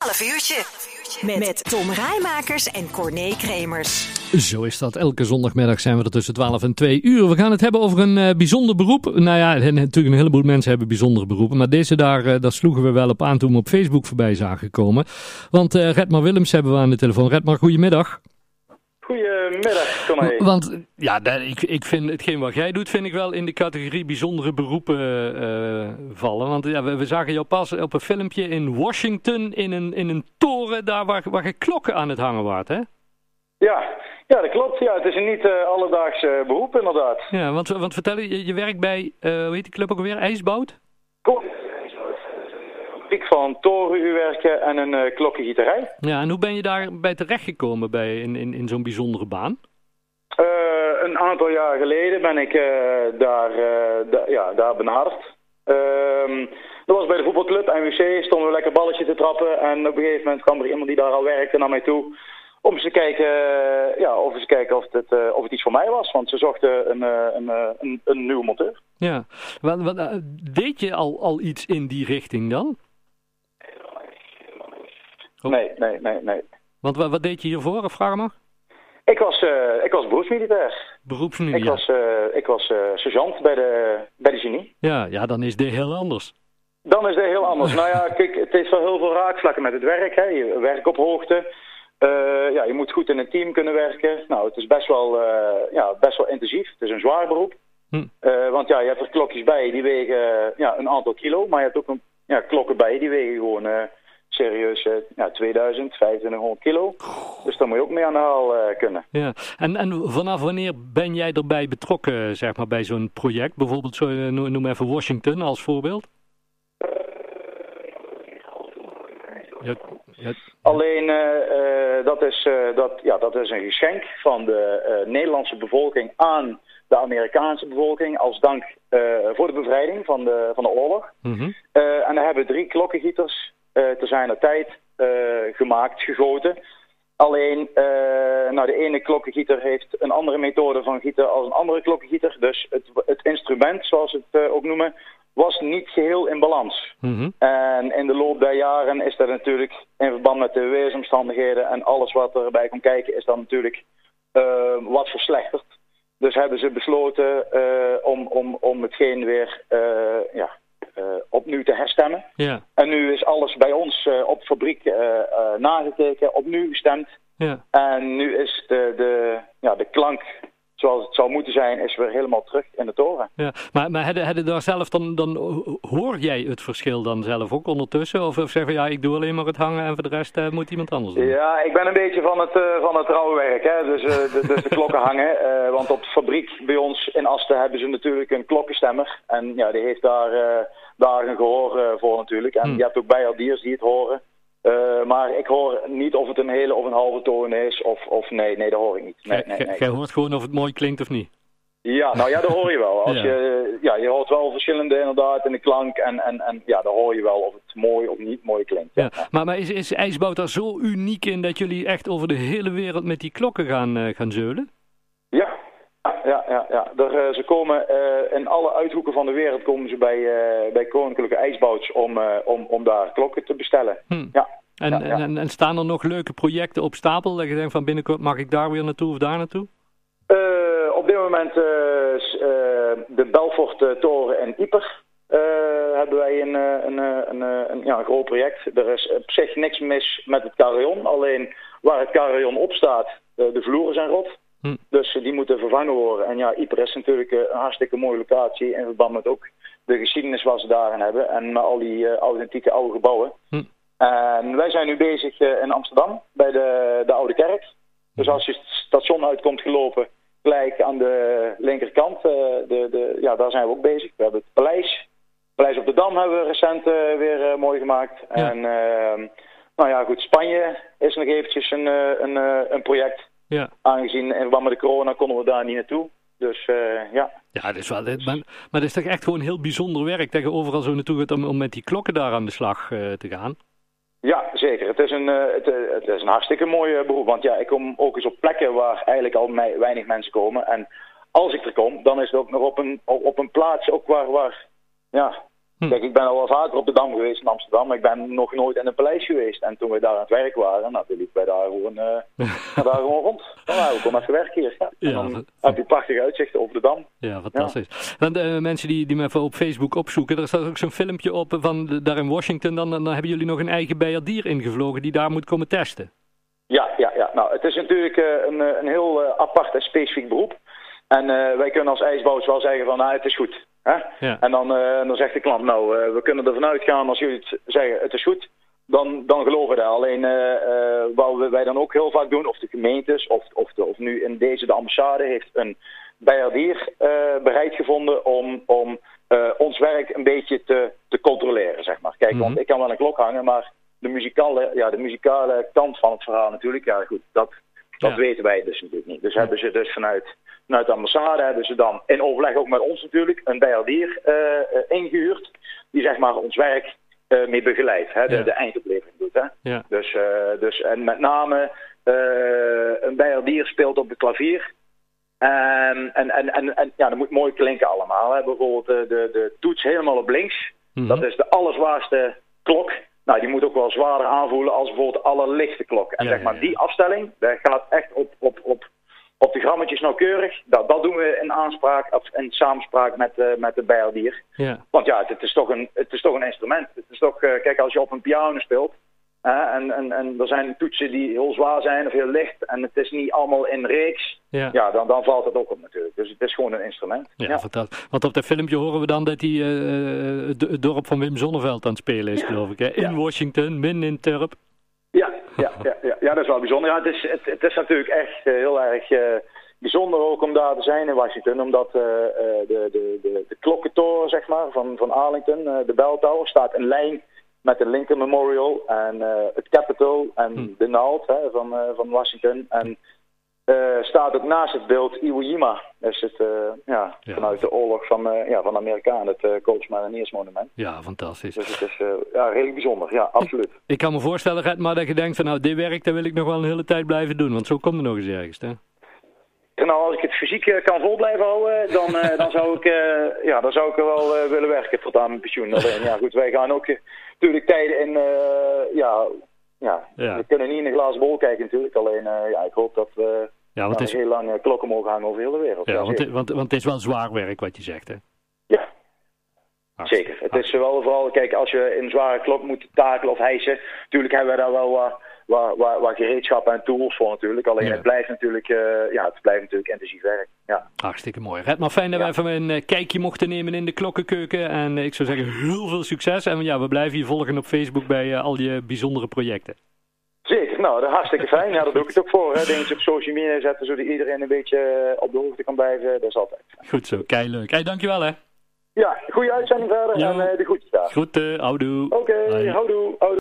12 uurtje. Met, met Tom Rijmakers en Corné Kremers. Zo is dat. Elke zondagmiddag zijn we er tussen 12 en 2 uur. We gaan het hebben over een uh, bijzonder beroep. Nou ja, natuurlijk een heleboel mensen hebben bijzondere beroepen. Maar deze daar, uh, daar sloegen we wel op aan toen we op Facebook voorbij zagen komen. Want uh, Redmar Willems hebben we aan de telefoon. Redmar, goedemiddag. Goedemiddag, Corné. Want ja, ik, ik vind hetgeen wat jij doet, vind ik wel in de categorie bijzondere beroepen uh, vallen. Want ja, we, we, zagen jou pas op een filmpje in Washington in een, in een toren daar waar, waar je klokken aan het hangen waard, hè? Ja, ja, dat klopt. Ja, het is een niet uh, alledaags beroep, inderdaad. Ja, want, want vertel je, je werkt bij, hoe heet die club ook alweer, IJsboot? Kom van torenuurwerken en een uh, klokkengieterij. Ja, en hoe ben je daarbij terechtgekomen bij, in, in, in zo'n bijzondere baan? Uh, een aantal jaar geleden ben ik uh, daar, da ja, daar benaderd. Ehm, dat was bij de voetbalclub, NWC, stonden we lekker balletje te trappen. En op een gegeven moment kwam er iemand die daar al werkte naar mij toe. Om eens te kijken, ja, of, eens kijken of, het, of het iets voor mij was. Want ze zochten een, een, een, een nieuwe monteur. Ja, wat, wat, deed je al, al iets in die richting dan? Oh. Nee, nee, nee, nee. Want wat, deed je hiervoor, vraag maar? Ik was, uh, ik was beroepsmilitair. Beroepsmilitair? Ik was, uh, ik was uh, sergeant bij de, bij de genie. Ja, ja, dan is dit heel anders. Dan is dit heel anders. nou ja, kijk, het heeft wel heel veel raakvlakken met het werk. Hè. Je werkt op hoogte. ja, je moet goed in een team kunnen werken. Nou, het is best wel, ja, best wel intensief. Het is een zwaar beroep. Hm. want ja, je hebt er klokjes bij die wegen ja, een aantal kilo. Maar je hebt ook een, ja, klokken bij die wegen gewoon serieus ja, 2000, 2500 kilo. Dus daar moet je ook mee aan de haal uh, kunnen. Ja. En, en vanaf wanneer ben jij erbij betrokken, zeg maar, bij zo'n project? Bijvoorbeeld, zo, eh, noem even Washington als voorbeeld. Ja, ja. Alleen uh, dat, is, uh, dat, ja, dat is een geschenk van de Nederlandse bevolking aan de Amerikaanse bevolking als dank voor de bevrijding van de, van de oorlog. Mm -hmm. en daar hebben drie klokkengieters te zijn tijd uh, gemaakt, gegoten. Alleen, uh, nou, de ene klokkengieter heeft een andere methode van gieten als een andere klokkengieter. Dus het, het instrument, zoals we het ook noemen, was niet geheel in balans. Mm -hmm. En in de loop der jaren is dat natuurlijk, in verband met de weersomstandigheden en alles wat erbij komt kijken, is dat natuurlijk wat verslechterd. Dus hebben ze besloten om, om, om hetgeen weer ja, opnieuw te herstemmen. Ja. En nu is alles bij ons uh, op fabriek uh, nagekeken, opnieuw gestemd. Ja. En nu is de, de, ja, de klank zoals het zou moeten zijn, is weer helemaal terug in de toren. Ja, maar, maar hadden, hadden daar zelf dan, dan hoor jij het verschil dan zelf ook ondertussen? Of, of zeggen ja, ik doe alleen maar het hangen en voor de rest uh, moet iemand anders doen? Ja, ik ben een beetje van het, uh, van het rouwwerk, hè? Dus, uh, de, dus de klokken hangen. want op de fabriek bij ons in Asten hebben ze natuurlijk een klokkenstemmer. En ja, die heeft daar, daar een gehoor voor natuurlijk. En hmm. je hebt ook bijaldiers die het horen. Uh, maar ik hoor niet of het een hele of een halve toon is, of, of nee, nee, dat hoor ik niet. Nee, nee, nee. Jij hoort gewoon of het mooi klinkt of niet? Ja, nou ja, dat hoor je wel. Als ja. Je, ja, je hoort wel verschillende inderdaad in de klank en, en, en ja, dan hoor je wel of het mooi of niet mooi klinkt. Ja. Maar, maar is, is IJsbout daar zo uniek in dat jullie echt over de hele wereld met die klokken gaan, uh, gaan zeulen? Ja, ja, ja. Er, uh, ze komen uh, in alle uithoeken van de wereld komen ze bij, uh, bij Koninklijke IJsbouts om, om, om daar klokken te bestellen. Hm. Ja. En, ja, ja. En, en, staan er nog leuke projecten op stapel? Dat je denkt van binnenkort mag ik daar weer naartoe of daar naartoe? op dit moment de Belfort-toren in Ieper. hebben wij een, een, een, een, ja, een groot project. Er is op zich niks mis met het carillon. Alleen waar het carillon op staat, de vloeren zijn rot. Hm. Dus die moeten vervangen worden. En ja, Ypres is natuurlijk een hartstikke mooie locatie in verband met ook de geschiedenis wat ze daarin hebben. En met al die uh, authentieke oude gebouwen. Hm. En wij zijn nu bezig uh, in Amsterdam bij de, de Oude Kerk. Dus als je het station uitkomt gelopen, gelijk aan de linkerkant, uh, de, de, ja, daar zijn we ook bezig. We hebben het Paleis. Paleis op de Dam hebben we recent weer mooi gemaakt. Ja. En ehm, nou ja, goed, Spanje is nog eventjes een, een, een project. Ja. Aangezien in verband met de corona konden we daar niet naartoe. Dus uh, ja. Ja, dat is wel, maar, maar dat is toch echt gewoon heel bijzonder werk dat je overal zo naartoe gaat om, om met die klokken daar aan de slag uh, te gaan? Ja, zeker. Het is een, uh, het, het, is een hartstikke mooi beroep. Want ja, ik kom ook eens op plekken waar eigenlijk al weinig mensen komen. En als ik er kom, dan is het ook nog op een, op een plaats ook waar, waar ja, Hm. Kijk, ik ben al wel vaker op de Dam geweest in Amsterdam, maar ik ben nog nooit in een paleis geweest. En toen we daar aan het werk waren, nou, toen liepen wij daar gewoon, uh, daar gewoon rond. Dan nou, we komen even werk hier. Ja. En dan heb je prachtige uitzichten over de Dam. Ja, fantastisch. Dan de mensen die, die me even op Facebook opzoeken, er staat ook zo'n filmpje op van daar in Washington. Dan, dan hebben jullie nog een eigen bijerdier ingevlogen die daar moet komen testen. Ja, ja, ja. Nou, het is natuurlijk uh, een, een heel uh, apart en specifiek beroep. En wij kunnen als ijsbouwers wel zeggen van, nou, het is goed. Ja. En dan, uh, dan zegt de klant, nou, uh, we kunnen ervan uitgaan als jullie het zeggen, het is goed, dan, dan geloven we dat. Alleen uh, wat wij dan ook heel vaak doen, of de gemeentes, of, of, de, of nu in deze de ambassade, heeft een bijaardier bereid gevonden om, om ons werk een beetje te, te controleren, zeg maar. Kijk, want mhm. ik kan wel een klok hangen, maar de muzikale, ja, de muzikale kant van het verhaal natuurlijk, ja goed, dat, dat weten wij dus natuurlijk niet. Dus hebben ze dus vanuit Vanuit de ambassade hebben ze dan in overleg ook met ons natuurlijk een bijaardier uh, ingehuurd. Die zeg maar ons werk uh, mee begeleidt. Hè, de, de, eindoplevering doet. Hè. Ja. Dus, dus, en met name een bijaardier speelt op de klavier. En, en, en, en, en, ja, dat moet mooi klinken allemaal. Hè. Bijvoorbeeld de, de, de toets helemaal op links. Mhm. Dat is de allerzwaarste klok. Nou, die moet ook wel zwaarder aanvoelen als bijvoorbeeld de allerlichtste klok. En zeg maar, die afstelling, dat gaat echt op, op, op op de grammetjes nauwkeurig. Dat, dat doen we in aanspraak of in samenspraak met, uh, met de bijaardier. Ja. Want ja, het, is toch een, het is toch een instrument. Het is toch, uh, kijk, als je op een piano speelt. Uh, en, en, en er zijn toetsen die heel zwaar zijn of heel licht. En het is niet allemaal in reeks. Ja, ja dan, dan valt het ook op natuurlijk. Dus het is gewoon een instrument. Ja, ja. fantastisch. Want op dat filmpje horen we dan dat hij het dorp van Wim Zonneveld aan het spelen is, geloof ik. Hè? In Washington, min in Turp. Ja, ja, ja, ja, dat is wel bijzonder. Ja, het, is, het, het is natuurlijk echt uh, heel erg uh, bijzonder ook om daar te zijn in Washington. Omdat uh, de, de, de, de klokkentoren zeg maar, van, van Arlington, de Bell Tower, staat in lijn met de Lincoln Memorial en het Capitol en hm. de Naald hè, van, van Washington. En uh, staat ook naast het beeld Iwo Jima. Dat is het, uh, ja, vanuit de oorlog van, uh, ja, van de Amerikanen, het uh, Coach monument. Ja, fantastisch. Dus het is ja, redelijk bijzonder, ja, absoluut. Ik, ik kan me voorstellen, maar dat je denkt van nou, dit werk, dat wil ik nog wel een hele tijd blijven doen. Want zo komt er nog eens ergens, hè? nou, als ik het fysiek kan vol blijven houden, dan, dan, zou ik, ja, dan zou ik er wel willen werken tot aan mijn pensioen. Alleen, ja, goed, wij gaan ook natuurlijk tijden in, ja, ja, we kunnen niet in een glazen bol kijken natuurlijk. Alleen, ja, ik hoop dat we ja, want het is... heel lang klokken mogen hangen over heel de wereld. Ja, want, want, want, het is wel zwaar werk wat je zegt, hè? Ja, Zeker. Het is wel vooral, kijk, als je een zware klok moet takelen of hijsen, natuurlijk hebben we daar wel wat, wat, wat gereedschappen en tools voor natuurlijk. Alleen het blijft natuurlijk, uh, ja, het blijft natuurlijk intensief werk. Ja. Hartstikke mooi. Red, maar fijn dat ja. wij even een eh, kijkje mochten nemen in de klokkenkeuken. En eh, ik zou zeggen, heel veel succes. En ja, we blijven je volgen op Facebook bij al je bijzondere projecten. Zeker, nou, dat is hartstikke fijn. Ja, daar doe ik het ook voor. Hè. Dingen op social media zetten, zodat iedereen een beetje op de hoogte kan blijven. Dat is altijd. Goed zo, kei leuk. Hey, dankjewel hè. Ja, goede uitzending verder en uh, de groetjes daar. Goed, uh, houdoe. Oké, okay, houdoe, houdoe.